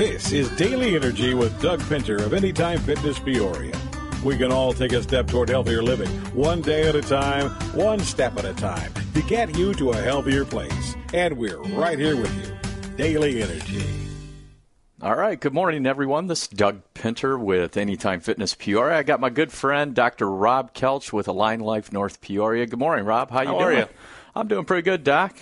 This is Daily Energy with Doug Pinter of Anytime Fitness Peoria. We can all take a step toward healthier living, one day at a time, one step at a time, to get you to a healthier place. And we're right here with you. Daily Energy. All right. Good morning, everyone. This is Doug Pinter with Anytime Fitness Peoria. I got my good friend, Dr. Rob Kelch with Align Life North Peoria. Good morning, Rob. How you How doing? are you? I'm doing pretty good, Doc.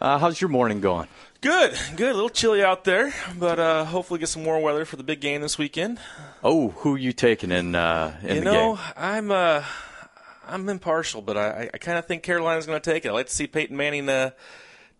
Uh, how's your morning going? Good, good. A little chilly out there, but uh, hopefully get some warm weather for the big game this weekend. Oh, who you taking in uh, in you the know, game? I'm uh, I'm impartial, but I, I kind of think Carolina's going to take it. I like to see Peyton Manning uh,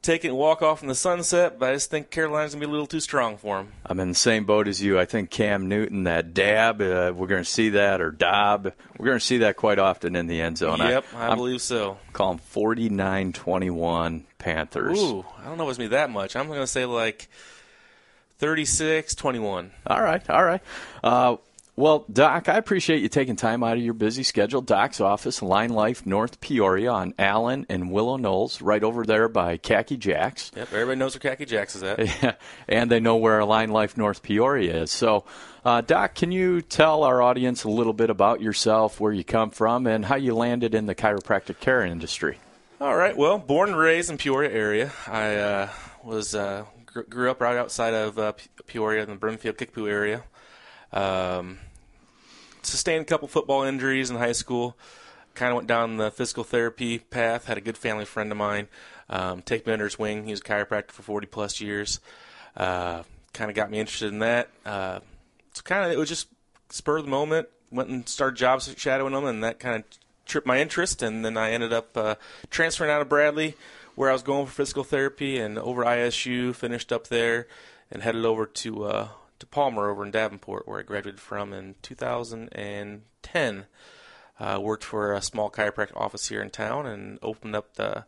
take it and walk off in the sunset, but I just think Carolina's going to be a little too strong for him. I'm in the same boat as you. I think Cam Newton, that dab, uh, we're going to see that, or Dob, we're going to see that quite often in the end zone. yep, I, I'm believe so. calling 49-21 Panthers. Ooh, I don't know if it's me that much. I'm going to say like 36-21. All right, all right. Uh, well, Doc, I appreciate you taking time out of your busy schedule. Doc's office, Align Life North Peoria on Allen and Willow Knolls, right over there by Khaki Jacks. Yep, everybody knows where Khaki Jacks is at. Yeah, and they know where Align Life North Peoria is. So, uh, Doc, can you tell our audience a little bit about yourself, where you come from, and how you landed in the chiropractic care industry? All right. Well, born and raised in Peoria area. I uh, was uh, gr- grew up right outside of uh, Peoria in the Brimfield Kickapoo area. Um, sustained a couple football injuries in high school. Kind of went down the physical therapy path. Had a good family friend of mine um, take me under his wing. He was a chiropractor for 40 plus years. Uh, kind of got me interested in that. Uh, so kind of it was just spur of the moment. Went and started job shadowing them, and that kind of tripped my interest. And then I ended up uh, transferring out of Bradley, where I was going for physical therapy, and over ISU. Finished up there, and headed over to uh, to Palmer over in Davenport, where I graduated from in 2010. Uh, worked for a small chiropractic office here in town, and opened up the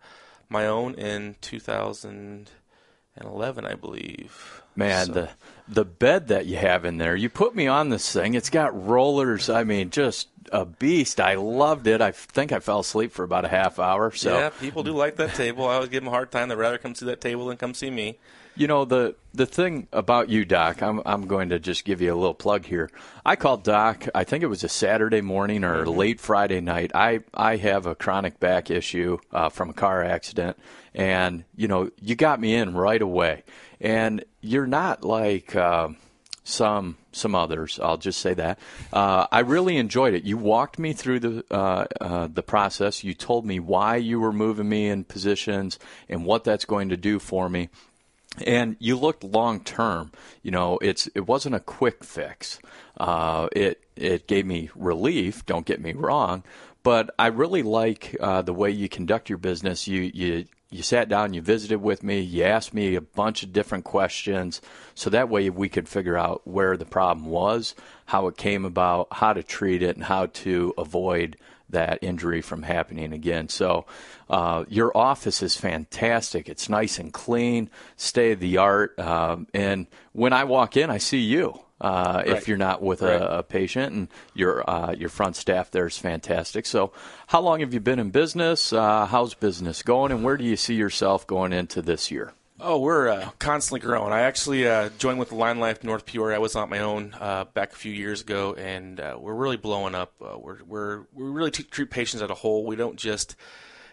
my own in 2011, I believe. Man, So- the the bed that you have in there, you put me on this thing. It's got rollers. I mean, just a beast. I loved it. I think I fell asleep for about a half hour. So yeah, people do like that table. I always give them a hard time. They'd rather come see that table than come see me. You know the the thing about you, Doc. I'm I'm going to just give you a little plug here. I called Doc. I think it was a Saturday morning or late Friday night. I I have a chronic back issue uh, from a car accident, and you know you got me in right away. And you're not like. Uh, some some others. I'll just say that uh, I really enjoyed it. You walked me through the uh, uh, the process. You told me why you were moving me in positions and what that's going to do for me and you looked long term. You know, it's it wasn't a quick fix. Uh, it it gave me relief. Don't get me wrong, but I really like uh, the way you conduct your business. You you you sat down, you visited with me, you asked me a bunch of different questions, so that way we could figure out where the problem was, how it came about, how to treat it, and how to avoid that injury from happening again. So, uh, your office is fantastic. It's nice and clean, state of the art. Um, and when I walk in, I see you. Uh, Right. If you're not with Right. a, a patient, and your uh, your front staff there is fantastic. So, how long have you been in business? Uh, how's business going, and where do you see yourself going into this year? Oh, we're uh, constantly growing. I actually uh, joined with Align Life North Peoria. I was on my own uh, back a few years ago, and uh, we're really blowing up. Uh, we're we're we really t- treat patients as a whole. We don't just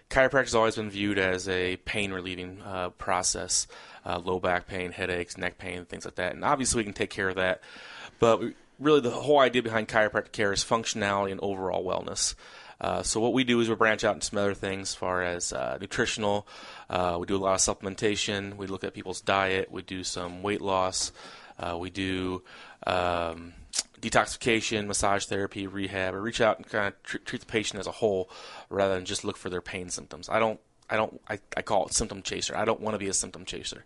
chiropractic has always been viewed as a pain relieving uh, process, low back pain, headaches, neck pain, things like that. And obviously, we can take care of that. But we, really, the whole idea behind chiropractic care is functionality and overall wellness. Uh, so what we do is we branch out into some other things as far as uh, nutritional. Uh, we do a lot of supplementation. We look at people's diet. We do some weight loss. Uh, we do um, detoxification, massage therapy, rehab. I reach out and kind of tr- treat the patient as a whole rather than just look for their pain symptoms. I don't. I don't. I, I call it symptom chaser. I don't want to be a symptom chaser.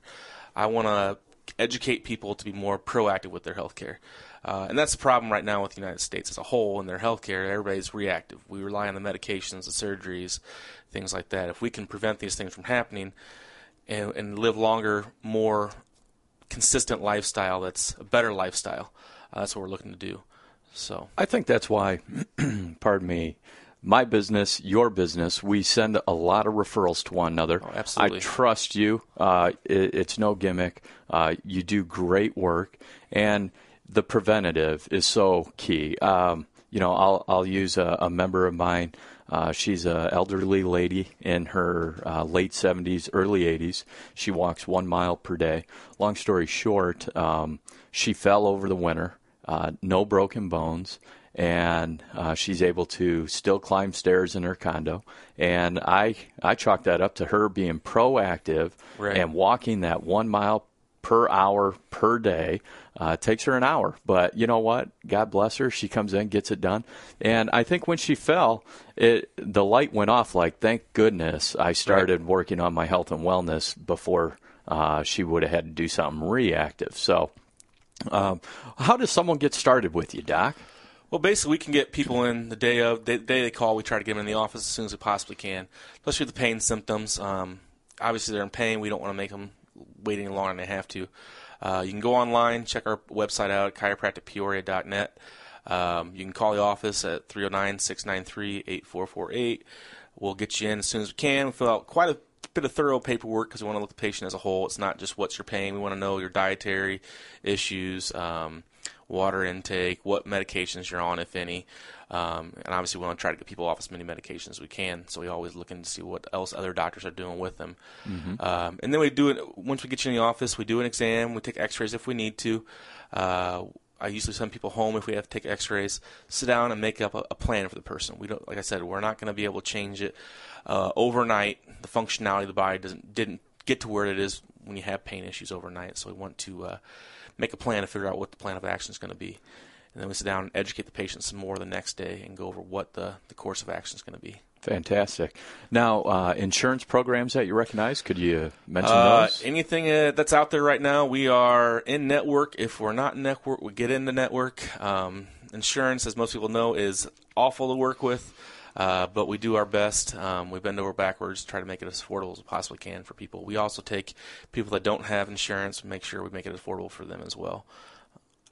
I want to educate people to be more proactive with their health care. Uh, and that's the problem right now with the United States as a whole in their healthcare. Everybody's reactive. We rely on the medications, the surgeries, things like that. If we can prevent these things from happening and, and live longer, more consistent lifestyle, that's a better lifestyle. Uh, that's what we're looking to do. So I think that's why, pardon me, my business, your business, we send a lot of referrals to one another. Oh, absolutely. I trust you. Uh, it, it's no gimmick. Uh, you do great work, and the preventative is so key. Um, you know, I'll I'll use a, a member of mine. Uh, she's an elderly lady in her uh, late 70s, early 80s. She walks one mile per day. Long story short, um, she fell over the winter, uh, no broken bones, and uh, she's able to still climb stairs in her condo. And I I chalk that up to her being proactive Right. and walking that one mile per hour per day. Uh, it takes her an hour, but you know what? God bless her. She comes in, gets it done. And I think when she fell, it the light went off. Like, thank goodness I started working on my health and wellness before uh, she would have had to do something reactive. So, um, how does someone get started with you, Doc? Well, basically, we can get people in the day of the day they call. We try to get them in the office as soon as we possibly can, especially with the pain symptoms. Um, obviously, they're in pain. We don't want to make them wait any longer than they have to. Uh, you can go online, check our website out, chiropracticpeoria.net. Um, you can call the office at 309-693-8448. We'll get you in as soon as we can. We fill out quite a bit of thorough paperwork because we want to look at the patient as a whole. It's not just what's your pain. We want to know your dietary issues, um, water intake, what medications you're on, if any. Um, and obviously, we want to try to get people off as many medications as we can. So we always looking to see what else other doctors are doing with them. Um, and then we do it once we get you in the office. We do an exam. We take X-rays if we need to. Uh, I usually send people home if we have to take X-rays. Sit down and make up a, a plan for the person. We don't, like I said, we're not going to be able to change it uh, overnight. The functionality of the body doesn't didn't get to where it is when you have pain issues overnight. So we want to uh, make a plan to figure out what the plan of action is going to be, and then we sit down and educate the patient some more the next day and go over what the the course of action is going to be. Fantastic. Now, uh, insurance programs that you recognize, could you mention Uh, those? anything uh, that's out there right now, we are in network. If we're not in network, we get into network. Um, insurance, as most people know, is awful to work with, uh, but we do our best. Um, we bend over backwards, to try to make it as affordable as we possibly can for people. We also take people that don't have insurance, make sure we make it affordable for them as well.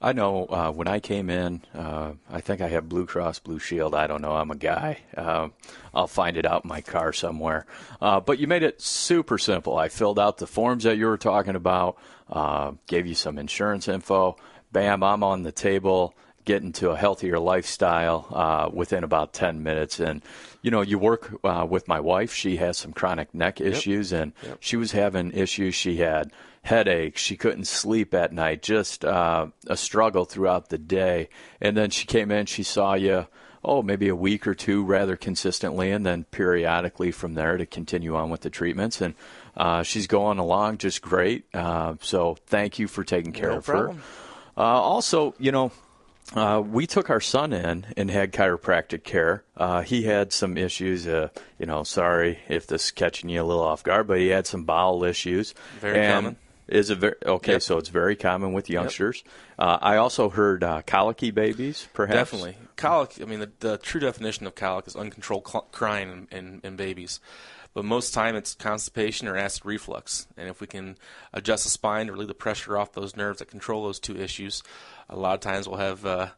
I know uh, when I came in, uh, I think I have Blue Cross Blue Shield. I don't know. I'm a guy. Uh, I'll find it out in my car somewhere. Uh, but you made it super simple. I filled out the forms that you were talking about, uh, gave you some insurance info. Bam, I'm on the table, getting to a healthier lifestyle uh, within about 10 minutes. And, you know, you work uh, with my wife. She has some chronic neck issues, and she was having issues. She had headaches. She couldn't sleep at night. Just uh, a struggle throughout the day. And then she came in. She saw you. Oh, maybe a week or two, rather consistently, and then periodically from there to continue on with the treatments. And uh, she's going along just great. Uh, so thank you for taking care No of her. problem. Uh, also, you know, uh, we took our son in and had chiropractic care. Uh, he had some issues. Uh, you know, sorry if this is catching you a little off guard, but he had some bowel issues. Very And common. Is it very okay? Yep. So it's very common with youngsters. Uh, I also heard uh, colicky babies, perhaps. Definitely. Colic, I mean, the, the true definition of colic is uncontrolled cl- crying in, in, in babies. But most time it's constipation or acid reflux. And if we can adjust the spine to relieve the pressure off those nerves that control those two issues, a lot of times we'll have uh,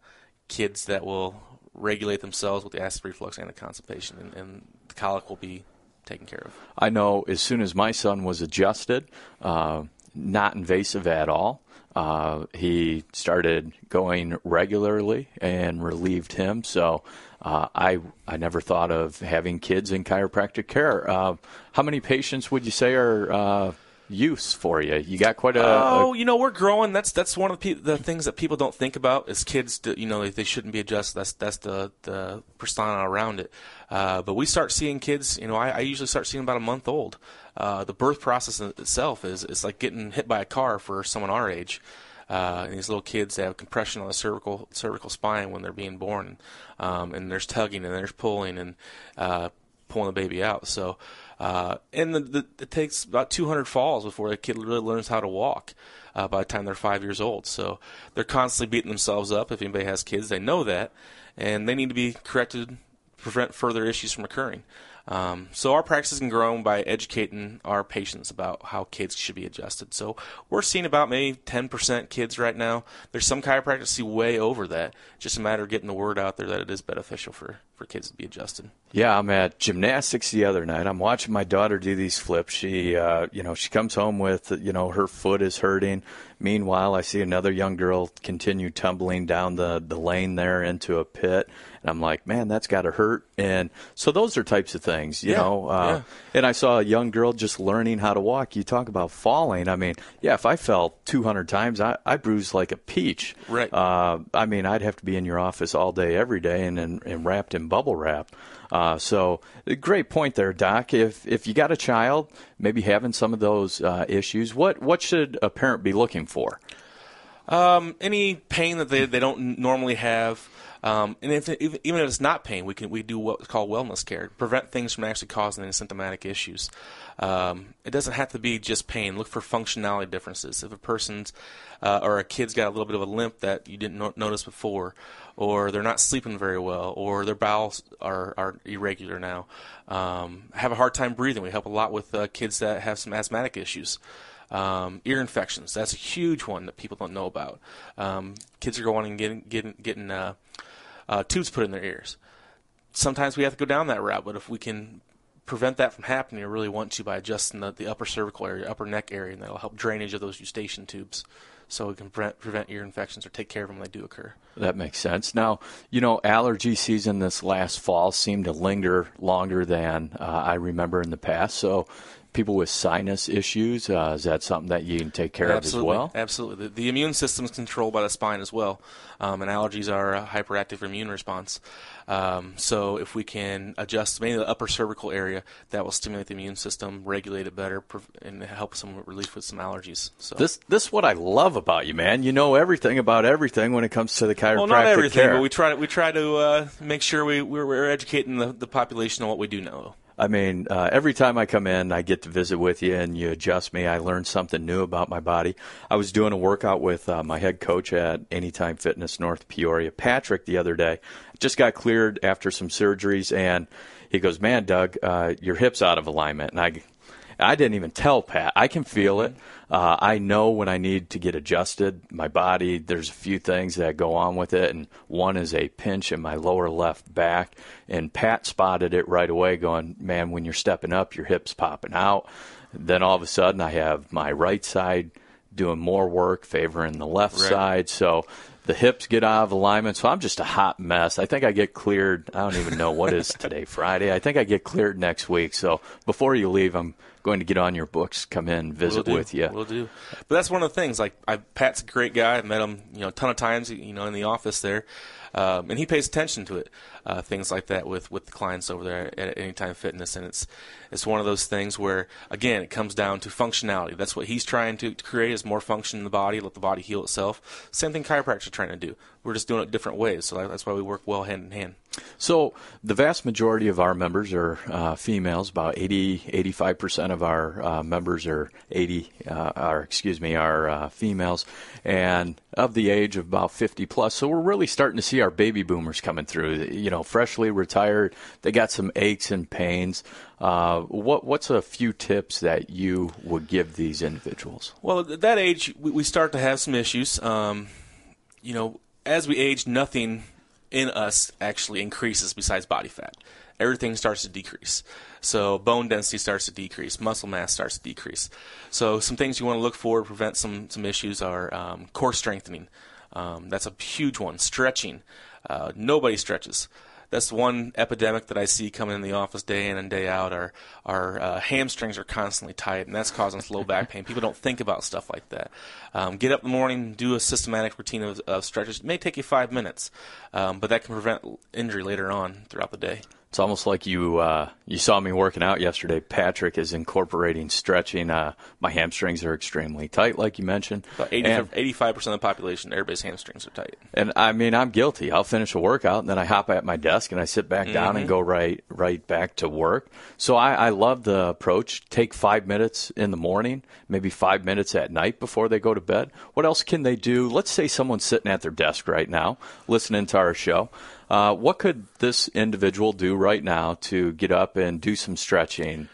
kids that will regulate themselves with the acid reflux and the constipation, and, and the colic will be taken care of. I know as soon as my son was adjusted, uh, not invasive at all. Uh, he started going regularly and relieved him. So uh, I I never thought of having kids in chiropractic care. Uh, how many patients would you say are uh, use for you? You got quite a, a Oh, you know, we're growing. That's that's one of the, pe- the things that people don't think about is kids. do- You know, they, they shouldn't be adjusted. That's that's the the persona around it. Uh, but we start seeing kids. You know, I, I usually start seeing about a month old. Uh, the birth process itself is is like getting hit by a car for someone our age. Uh, and these little kids have compression on the cervical cervical spine when they're being born, um, and there's tugging and there's pulling and uh, pulling the baby out. So, uh, and the, the, it takes about 200 falls before the kid really learns how to walk. Uh, by the time they're five years old, so they're constantly beating themselves up. If anybody has kids, they know that, and they need to be corrected, prevent further issues from occurring. Um, so our practice has grown by educating our patients about how kids should be adjusted. So we're seeing about maybe 10% kids right now. There's some chiropractors see way over that. Just a matter of getting the word out there that it is beneficial for, for kids to be adjusted. Yeah, I'm at gymnastics the other night. I'm watching my daughter do these flips. She, uh, you know, she comes home with, you know, her foot is hurting. Meanwhile, I see another young girl continue tumbling down the, the lane there into a pit. And I'm like, man, that's got to hurt. And so those are types of things, you Yeah, know. Uh, yeah. And I saw a young girl just learning how to walk. You talk about falling. I mean, yeah, if I fell 200 times, I, I bruised like a peach. Right. Uh, I mean, I'd have to be in your office all day, every day, and, and, and wrapped in bubble wrap. Uh, so, great point there, Doc. If if you got a child, maybe having some of those uh, issues, what what should a parent be looking for? Um, any pain that they, they don't normally have, um, and if even even if it's not pain, we can we do what's called wellness care, prevent things from actually causing any symptomatic issues. Um, it doesn't have to be just pain. Look for functionality differences. If a person's uh, or a kid's got a little bit of a limp that you didn't no- notice before, or they're not sleeping very well, or their bowels are, are irregular now, um, have a hard time breathing. We help a lot with uh, kids that have some asthmatic issues. Um, ear infections. That's a huge one that people don't know about. Um, kids are going and getting getting getting uh, uh, tubes put in their ears. Sometimes we have to go down that route, but if we can prevent that from happening, I really want to by adjusting the, the upper cervical area, upper neck area, and that'll help drainage of those eustachian tubes, so we can prevent, prevent ear infections or take care of them when they do occur. That makes sense. Now, you know, allergy season this last fall seemed to linger longer than uh, I remember in the past. So, people with sinus issues, uh, is that something that you can take care Absolutely, of as well? absolutely. The, the immune system is controlled by the spine as well, um, and allergies are a hyperactive immune response. Um, so if we can adjust mainly the upper cervical area, that will stimulate the immune system, regulate it better, and help some relief with some allergies. So This this is what I love about you, man. You know everything about everything when it comes to the chiropractic well, not everything, care. but we try to we try to uh, make sure we we're, we're educating the, the population on what we do know. I mean, uh, every time I come in, I get to visit with you and you adjust me. I learn something new about my body. I was doing a workout with uh, my head coach at Anytime Fitness North Peoria, Patrick, the other day. Just got cleared after some surgeries, and he goes, "Man, Doug, uh, your hip's out of alignment." And I, I didn't even tell Pat. I can feel it. Uh, I know when I need to get adjusted. My body, there's a few things that go on with it, and one is a pinch in my lower left back. And Pat spotted it right away, going, "Man, when you're stepping up, your hips popping out." Then all of a sudden, I have my right side doing more work, favoring the left Right. side. So the hips get out of alignment. So I'm just a hot mess. I think I get cleared. I don't even know what is today, Friday. I think I get cleared next week. So before you leave, I'm going to get on your books, come in, visit Will with you. We'll do. But that's one of the things. Like, I, Pat's a great guy. I've met him, you know, a ton of times, you know, in the office there, um, and he pays attention to it. Uh, things like that with with the clients over there at Anytime Fitness, and it's it's one of those things where again it comes down to functionality. That's what he's trying to, to create is more function in the body, let the body heal itself. Same thing chiropractors are trying to do. We're just doing it different ways, so that's why we work well hand in hand. So the vast majority of our members are uh, females. About 80, 85 percent of our uh, members are 80, uh, are excuse me, are uh, females, and of the age of about 50 plus. So we're really starting to see our baby boomers coming through. You know, freshly retired, they got some aches and pains. Uh, what what's a few tips that you would give these individuals? Well, at that age, we, we start to have some issues. Um, you know, as we age, nothing in us actually increases besides body fat. Everything starts to decrease. So bone density starts to decrease, muscle mass starts to decrease. So some things you want to look for to prevent some some issues are um, core strengthening. Um, that's a huge one. Stretching. Uh, nobody stretches that's one epidemic that I see coming in the office day in and day out. Our our uh, hamstrings are constantly tight, and that's causing us low back pain. People don't think about stuff like that. Um, get up in the morning, do a systematic routine of, of stretches. It may take you five minutes, um, but that can prevent injury later on throughout the day. It's almost like you uh, you saw me working out yesterday. Patrick is incorporating stretching. Uh, my hamstrings are extremely tight, like you mentioned. About 85 percent of the population, everybody's hamstrings are tight. And I mean, I'm guilty. I'll finish a workout and then I hop at my desk and I sit back down and go right right back to work. So I, I love the approach. Take five minutes in the morning, maybe five minutes at night before they go to bed. What else can they do? Let's say someone's sitting at their desk right now, listening to our show. Uh, what could this individual do right now to get up and do some stretching?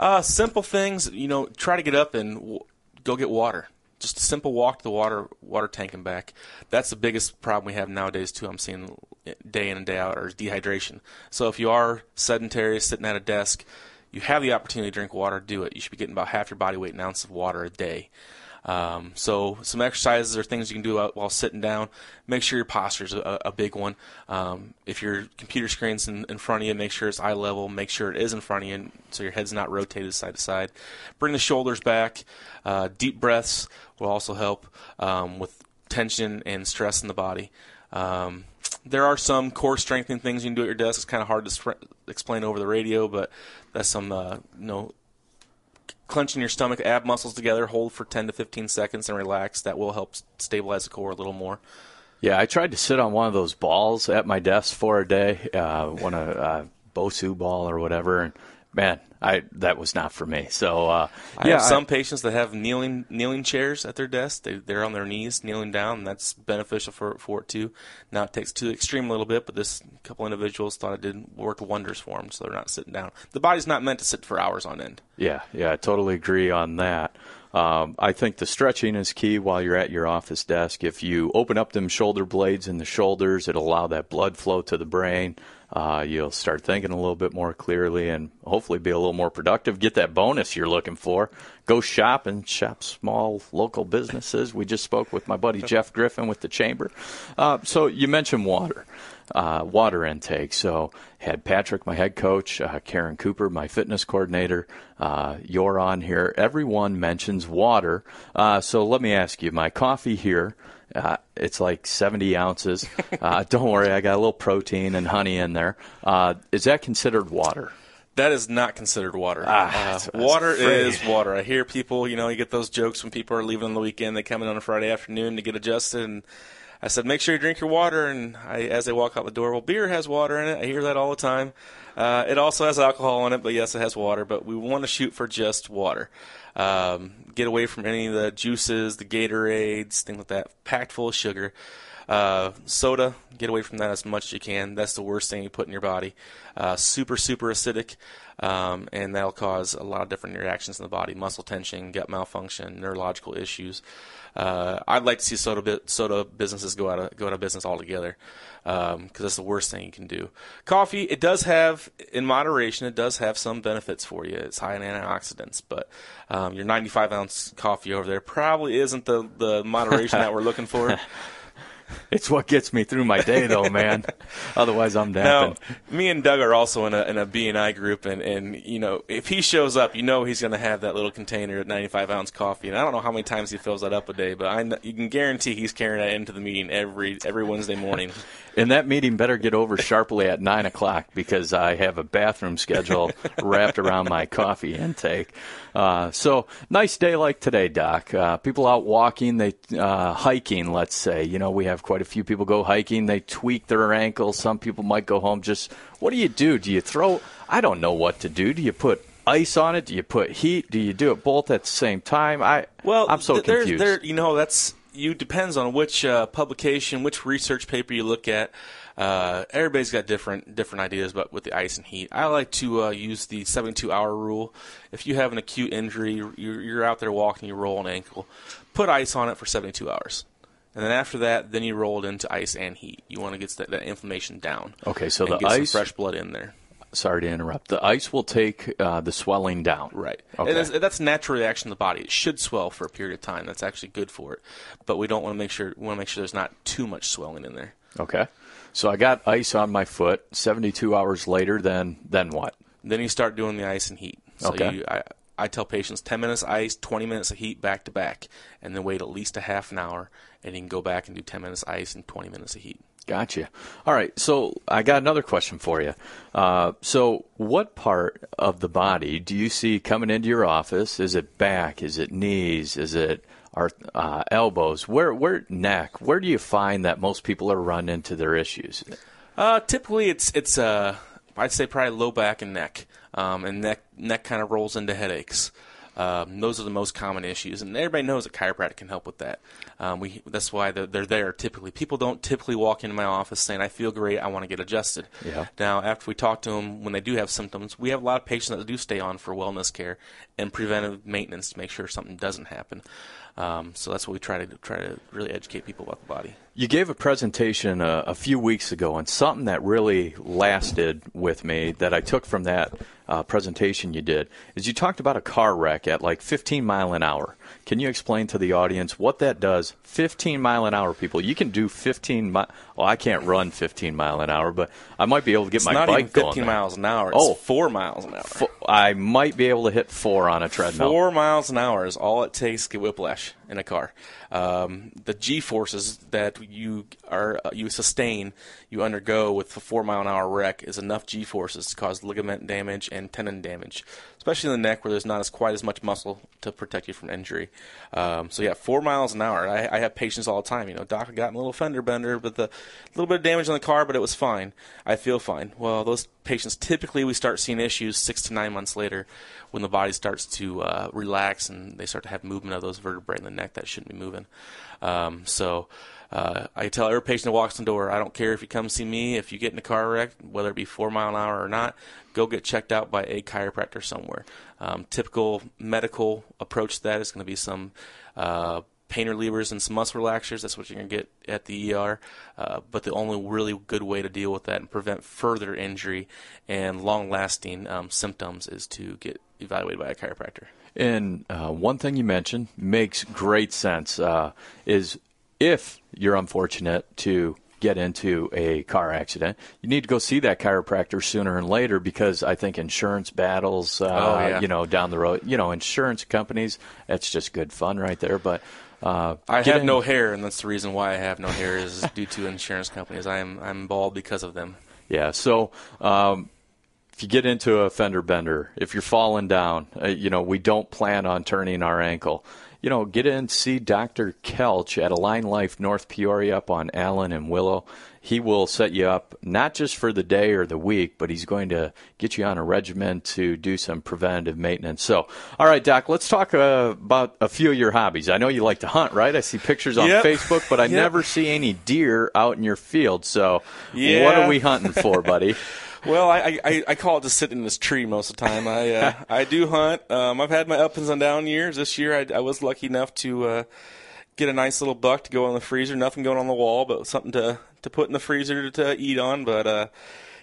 Uh, simple things, you know, try to get up and w- go get water. Just a simple walk to the water water tank and back. That's the biggest problem we have nowadays too. I'm seeing day in and day out, or dehydration. So if you are sedentary, sitting at a desk, you have the opportunity to drink water. Do it. You should be getting about half your body weight in ounce of water a day. Um, so some exercises or things you can do while sitting down. Make sure your posture is a, a, big one. Um, if your computer screen's in, in, front of you, make sure it's eye level. Make sure it is in front of you, so your head's not rotated side to side. Bring the shoulders back. Uh, deep breaths will also help um, with tension and stress in the body. Um, there are some core strengthening things you can do at your desk. It's kind of hard to sp- explain over the radio, but that's some uh, you know clenching your stomach, ab muscles together, hold for 10 to 15 seconds, and relax. That will help stabilize the core a little more. Yeah, I tried to sit on one of those balls at my desk for a day, uh, one a uh, Bosu ball or whatever, and man, I that was not for me. So uh, I yeah, have some I, patients that have kneeling kneeling chairs at their desk. They they're on their knees kneeling down, and that's beneficial for for it too. Now it takes to the extreme a little bit, but this couple individuals thought it did work wonders for them, so they're not sitting down. The body's not meant to sit for hours on end. Yeah, yeah, I totally agree on that. Um, I think the stretching is key while you're at your office desk. If you open up them shoulder blades in the shoulders, it'll allow that blood flow to the brain. Uh, you'll start thinking a little bit more clearly and hopefully be a little more productive. Get that bonus you're looking for. Go shop and shop small local businesses. We just spoke with my buddy Jeff Griffin with the Chamber. Uh, so you mentioned water uh, water intake. So had Patrick, my head coach, uh, Karen Cooper, my fitness coordinator. Uh, you're on here. Everyone mentions water. Uh, so let me ask you, my coffee here. Uh, it's like 70 ounces. Uh, don't worry, I got a little protein and honey in there. is that considered water? That is not considered water. Ah, uh, water is water. I hear people, you know, you get those jokes when people are leaving on the weekend. They come in on a Friday afternoon to get adjusted, and I said, make sure you drink your water. And I, as they walk out the door, well, beer has water in it. I hear that all the time. Uh, it also has alcohol in it, but yes, it has water. But we want to shoot for just water. Um, get away from any of the juices, the Gatorades, things like that, packed full of sugar. Uh, soda, get away from that as much as you can. That's the worst thing you put in your body. Uh, super, super acidic, um, and that'll cause a lot of different reactions in the body muscle tension, gut malfunction, neurological issues. Uh, I'd like to see soda soda businesses go out of go out of business altogether because um, that's the worst thing you can do. Coffee, it does have in moderation, it does have some benefits for you. It's high in antioxidants, but um, your 95 ounce coffee over there probably isn't the the moderation that we're looking for. it's what gets me through my day, though, man. Otherwise, I'm down. Now, me and Doug are also in a in a BNI group, and and you know, if he shows up, you know he's going to have that little container of 95 ounce coffee, and I don't know how many times he fills that up a day, but I you can guarantee he's carrying that into the meeting every every Wednesday morning. and that meeting better get over sharply at nine o'clock because I have a bathroom schedule wrapped around my coffee intake. Uh, so nice day like today, Doc. Uh, people out walking, they uh, hiking. Let's say you know we have quite a few people go hiking. They tweak their ankle. Some people might go home. Just what do you do? Do you throw? I don't know what to do. Do you put ice on it? Do you put heat? Do you do it both at the same time? I well, I'm so th- confused. There, you know, that's you depends on which uh, publication, which research paper you look at. Uh, everybody's got different different ideas about with the ice and heat. I like to uh, use the 72 hour rule. If you have an acute injury, you're, you're out there walking, you roll an ankle, put ice on it for 72 hours. And then after that, then you roll it into ice and heat. You want to get that, that inflammation down. Okay, so the ice, fresh blood in there. Sorry to interrupt. The ice will take uh, the swelling down. Right. Okay. And that's, that's a natural reaction of the body. It should swell for a period of time. That's actually good for it. But we don't want to make sure we want to make sure there's not too much swelling in there. Okay. So I got ice on my foot. 72 hours later, then then what? Then you start doing the ice and heat. So okay. You, I, I tell patients 10 minutes ice, 20 minutes of heat back to back, and then wait at least a half an hour, and you can go back and do 10 minutes ice and 20 minutes of heat. Gotcha. All right. So I got another question for you. Uh, so, what part of the body do you see coming into your office? Is it back? Is it knees? Is it our uh, elbows, where where neck, where do you find that most people are run into their issues? Uh, typically, it's it's uh, I'd say probably low back and neck, um, and neck neck kind of rolls into headaches. Um, those are the most common issues, and everybody knows that chiropractic can help with that. Um, we that's why they're, they're there. Typically, people don't typically walk into my office saying, "I feel great, I want to get adjusted." Yeah. Now, after we talk to them when they do have symptoms, we have a lot of patients that do stay on for wellness care and preventive maintenance to make sure something doesn't happen. Um, so that's what we try to try to really educate people about the body. You gave a presentation a, a, few weeks ago, and something that really lasted with me that I took from that uh, presentation you did is you talked about a car wreck at like 15 mile an hour. Can you explain to the audience what that does? 15 mile an hour, people. You can do 15 mile. Well, I can't run 15 mile an hour, but I might be able to get it's my bike even 15 going. miles an hour. It's oh, four miles an hour. Four, I might be able to hit four on a treadmill. Four miles an hour is all it takes to get whiplash in a car. Um, the G forces that you are uh, you sustain, you undergo with a four mile an hour wreck is enough G forces to cause ligament damage and tendon damage, especially in the neck where there's not as quite as much muscle to protect you from injury. Um, so yeah, four miles an hour. I, I, have patients all the time. You know, doc, I got a little fender bender, but the little bit of damage on the car, but it was fine. I feel fine. Well, those patients typically we start seeing issues six to nine months later when the body starts to uh, relax and they start to have movement of those vertebrae in the neck that shouldn't be moving. Um, so uh, I tell every patient that walks in the door, I don't care if you come see me, if you get in a car wreck, whether it be four mile an hour or not, go get checked out by a chiropractor somewhere. Um, typical medical approach to that is going to be some uh, pain relievers and some muscle relaxers. That's what you're going to get at the ER. Uh, but the only really good way to deal with that and prevent further injury and long lasting um, symptoms is to get evaluated by a chiropractor. And uh, one thing you mentioned makes great sense uh, is if you're unfortunate to get into a car accident, you need to go see that chiropractor sooner and later because I think insurance battles, uh, oh, yeah. you know, down the road, you know, insurance companies, that's just good fun right there. But uh, I have in, no hair, and that's the reason why I have no hair is due to insurance companies. I am I'm bald because of them. Yeah. So. Um, if you get into a fender bender, if you're falling down, uh, you know, we don't plan on turning our ankle you know, get in see Dr. Kelch at Align Life North Peoria up on Allen and Willow. He will set you up not just for the day or the week, but he's going to get you on a regimen to do some preventative maintenance. So, all right, Doc, let's talk uh, about a few of your hobbies. I know you like to hunt, right? I see pictures on yep. Facebook, but I yep. never see any deer out in your field. So, yeah. what are we hunting for, buddy? Well, I, I, I call it just sitting in this tree most of the time. I uh, I do hunt. Um, I've had my ups and down years. This year, I, I was lucky enough to uh, get a nice little buck to go in the freezer. Nothing going on the wall, but something to to put in the freezer to, eat on. But uh,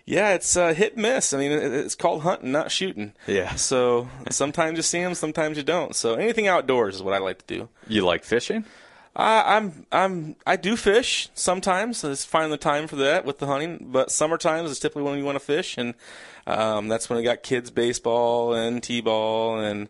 yeah, it's uh, hit and miss. I mean, it's called hunting, not shooting. Yeah. So sometimes you see them, sometimes you don't. So anything outdoors is what I like to do. You like fishing? Uh, I'm I'm I do fish sometimes. It's find the time for that with the hunting. But summer times is typically when you want to fish, and um, that's when we got kids baseball and t-ball and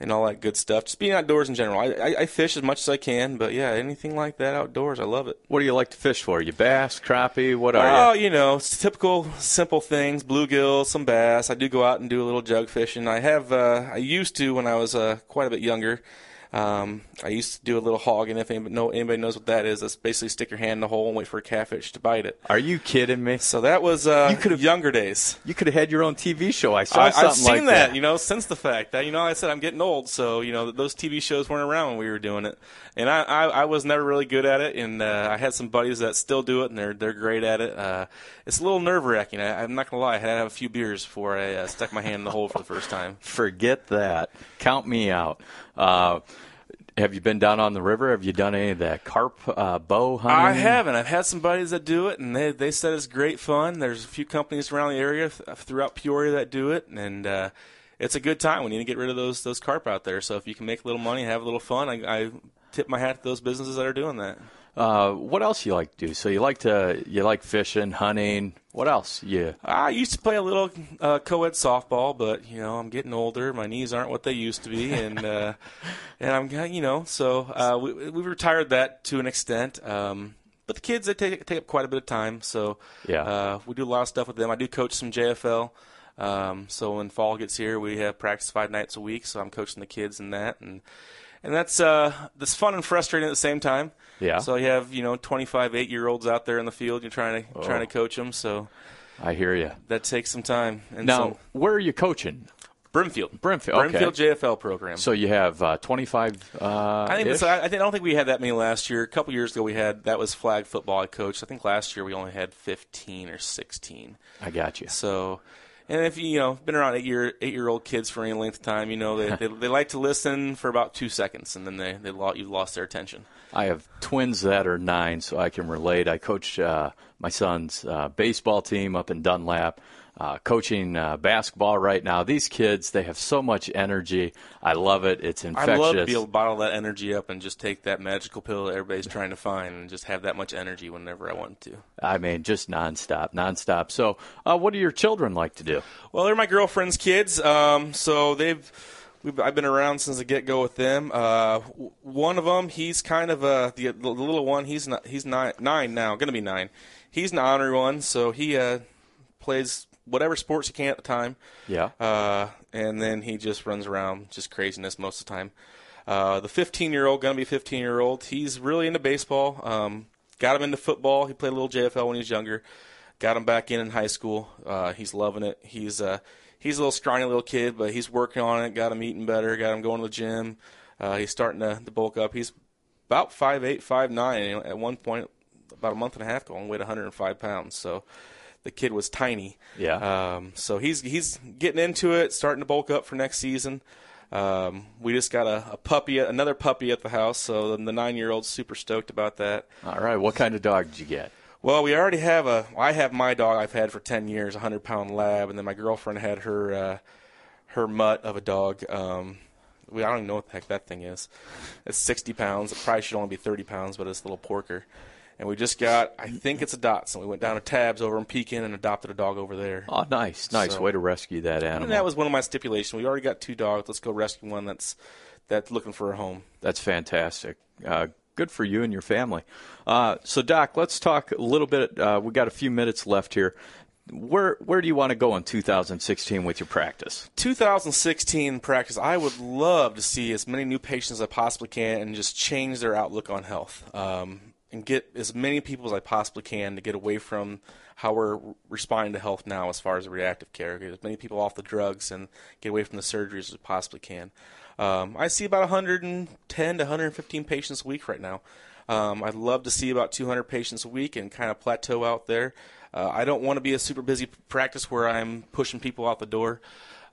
and all that good stuff. Just being outdoors in general. I, I, I fish as much as I can, but yeah, anything like that outdoors, I love it. What do you like to fish for? You bass, crappie? What are oh, you? you know, typical simple things: bluegill, some bass. I do go out and do a little jug fishing. I have uh, I used to when I was uh, quite a bit younger. Um, I used to do a little hogging. If anybody, know, anybody knows what that is, that's basically stick your hand in the hole and wait for a catfish to bite it. Are you kidding me? So that was uh, you younger days. You could have had your own TV show. I saw I, something I've seen like that, You know, since the fact that you know, I said I'm getting old, so you know those TV shows weren't around when we were doing it, and I I, I was never really good at it, and uh, I had some buddies that still do it, and they're they're great at it. Uh, it's a little nerve wracking. I'm not gonna lie, I had to have a few beers before I uh, stuck my hand in the hole for the first time. Forget that. Count me out. Uh, have you been down on the river? Have you done any of that carp uh, bow hunting? I haven't. I've had some buddies that do it, and they they said it's great fun. There's a few companies around the area th- throughout Peoria that do it, and uh, it's a good time. We need to get rid of those those carp out there. So if you can make a little money, have a little fun, I, I tip my hat to those businesses that are doing that. Uh, what else you like to do? So you like to you like fishing, hunting. What else? Yeah. I used to play a little uh, co-ed softball, but you know I'm getting older. My knees aren't what they used to be, and uh, and I'm you know so uh, we we retired that to an extent. Um, but the kids they take take up quite a bit of time, so yeah, uh, we do a lot of stuff with them. I do coach some JFL. Um, so when fall gets here, we have practice five nights a week. So I'm coaching the kids in that, and and that's uh, that's fun and frustrating at the same time. Yeah. So you have you know 25 eight year olds out there in the field. You're trying to oh. trying to coach them. So I hear you. That takes some time. And now, some, where are you coaching? Brimfield. Brimfield, okay. Brimfield JFL program. So you have uh, 25. Uh, I think ish? this, I, I I don't think we had that many last year. A couple years ago, we had that was flag football I coached. I think last year we only had 15 or 16. I got you. So, and if you know been around eight year eight year old kids for any length of time, you know they, they they like to listen for about two seconds, and then they they lo- you've lost their attention. I have twins that are nine, so I can relate. I coach uh, my son's uh, baseball team up in Dunlap. Uh, coaching uh, basketball right now. These kids, they have so much energy. I love it. It's infectious. I'd love to be able to bottle that energy up and just take that magical pill that everybody's trying to find, and just have that much energy whenever I want to. I mean, just nonstop, nonstop. So, uh, what do your children like to do? Well, they're my girlfriend's kids, um, so they've. We've, I've been around since the get go with them. Uh, one of them, he's kind of uh, the, the little one. He's not. He's nine, nine now. Going to be nine. He's an honorary one, so he uh, plays whatever sports he can at the time. Yeah. Uh, and then he just runs around, just craziness most of the time. Uh, the 15 year old, gonna be 15 year old, he's really into baseball. Um, got him into football. He played a little JFL when he was younger. Got him back in in high school. Uh, he's loving it. He's uh, he's a little scrawny little kid, but he's working on it. Got him eating better. Got him going to the gym. Uh, he's starting to, to bulk up. He's about five eight, five nine. And at one point, about a month and a half ago, he weighed 105 pounds. So the kid was tiny. Yeah. Um, so he's he's getting into it, starting to bulk up for next season. Um, we just got a, a puppy, another puppy at the house, so the nine year old's super stoked about that. All right. What kind of dog did you get? Well, we already have a. I have my dog I've had for ten years, a hundred pound lab, and then my girlfriend had her uh, her mutt of a dog. Um, we, I don't even know what the heck that thing is. It's sixty pounds. It probably should only be thirty pounds, but it's a little porker. And we just got, I think it's a Dachshund. We went down to TAPS over in Pekin and adopted a dog over there. Oh, nice, nice So- way to rescue that animal. And that was one of my stipulations. We already got two dogs. Let's go rescue one that's that's looking for a home. That's fantastic. Uh, good for you and your family. Uh, so, Doc, let's talk a little bit. Uh, we got a few minutes left here. Where where do you want to go in 2016 with your practice? 2016 practice, I would love to see as many new patients as I possibly can and just change their outlook on health. Um, and get as many people as I possibly can to get away from how we're responding to health now as far as reactive care. Get as many people off the drugs and get away from the surgeries as we possibly can. Um, I see about 110 to 115 patients a week right now. Um, I'd love to see about 200 patients a week and kind of plateau out there. Uh, I don't want to be a super busy practice where I'm pushing people out the door.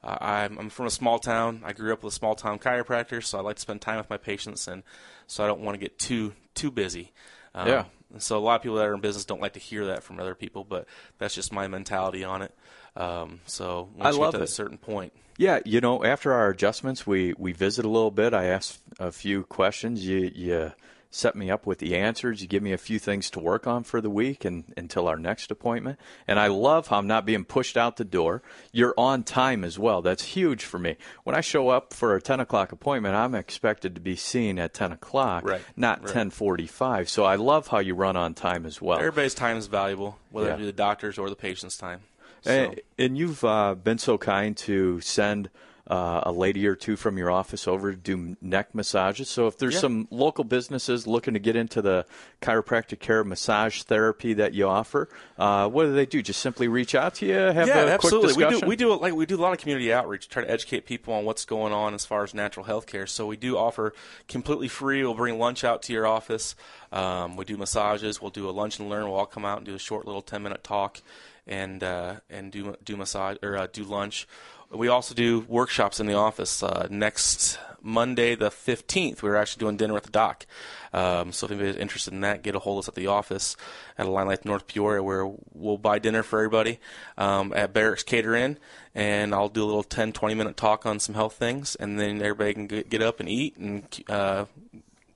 Uh, I'm, I'm from a small town. I grew up with a small town chiropractor, so I like to spend time with my patients, and so I don't want to get too too busy. Um, Yeah. so a lot of people that are in business don't like to hear that from other people, but that's just my mentality on it. Um, so I once you love get to it. that certain point, Yeah, you know, after our adjustments, we we visit a little bit. I asked a few questions. You you set me up with the answers. You give me a few things to work on for the week and until our next appointment. And I love how I'm not being pushed out the door. You're on time as well. That's huge for me. When I show up for a 10 o'clock appointment, I'm expected to be seen at 10 o'clock, Right, not right. 10:45. So I love how you run on time as well. everybody's time is valuable, whether Yeah. it be the doctor's or the patient's time. So, And, and you've uh, been so kind to send uh, a lady or two from your office over to do neck massages. So if there's Yeah. some local businesses looking to get into the chiropractic care massage therapy that you offer, uh, what do they do? Just simply reach out to you, have yeah, a absolutely. quick We do we do like we do a lot of community outreach, try to educate people on what's going on as far as natural health care. So we do offer completely free. We'll bring lunch out to your office. Um, we do massages. We'll do a lunch and learn. We'll all come out and do a short little ten minute talk, and uh, and do do massage or uh, do lunch. We also do workshops in the office. Uh, next Monday, the 15th, we're actually doing dinner at the dock. Um, so if anybody's interested in that, get a hold of us at the office at Align Life North Peoria, where we'll buy dinner for everybody um, at Barracks Cater Inn, and I'll do a little 10, 20 minute talk on some health things, and then everybody can get, get up and eat. And uh,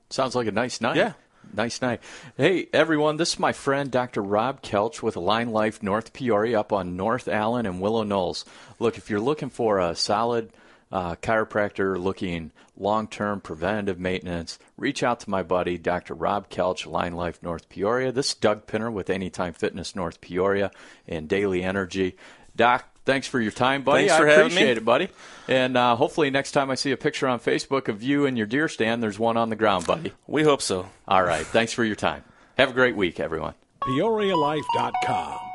Sounds like a nice night. Yeah. Nice night. Hey, everyone, this is my friend Dr. Rob Kelch with Align Life North Peoria up on North Allen and Willow Knolls. Look, if you're looking for a solid uh, chiropractor looking long term preventative maintenance, reach out to my buddy, Dr. Rob Kelch, Align Life North Peoria. This is Doug Pinter with Anytime Fitness North Peoria and Daily Energy. Doc, thanks for your time, buddy. Thanks for I having me. appreciate it, buddy. And uh, hopefully, next time I see a picture on Facebook of you and your deer stand, there's one on the ground, buddy. we hope so. All right. Thanks for your time. Have a great week, everyone. PeoriaLife.com.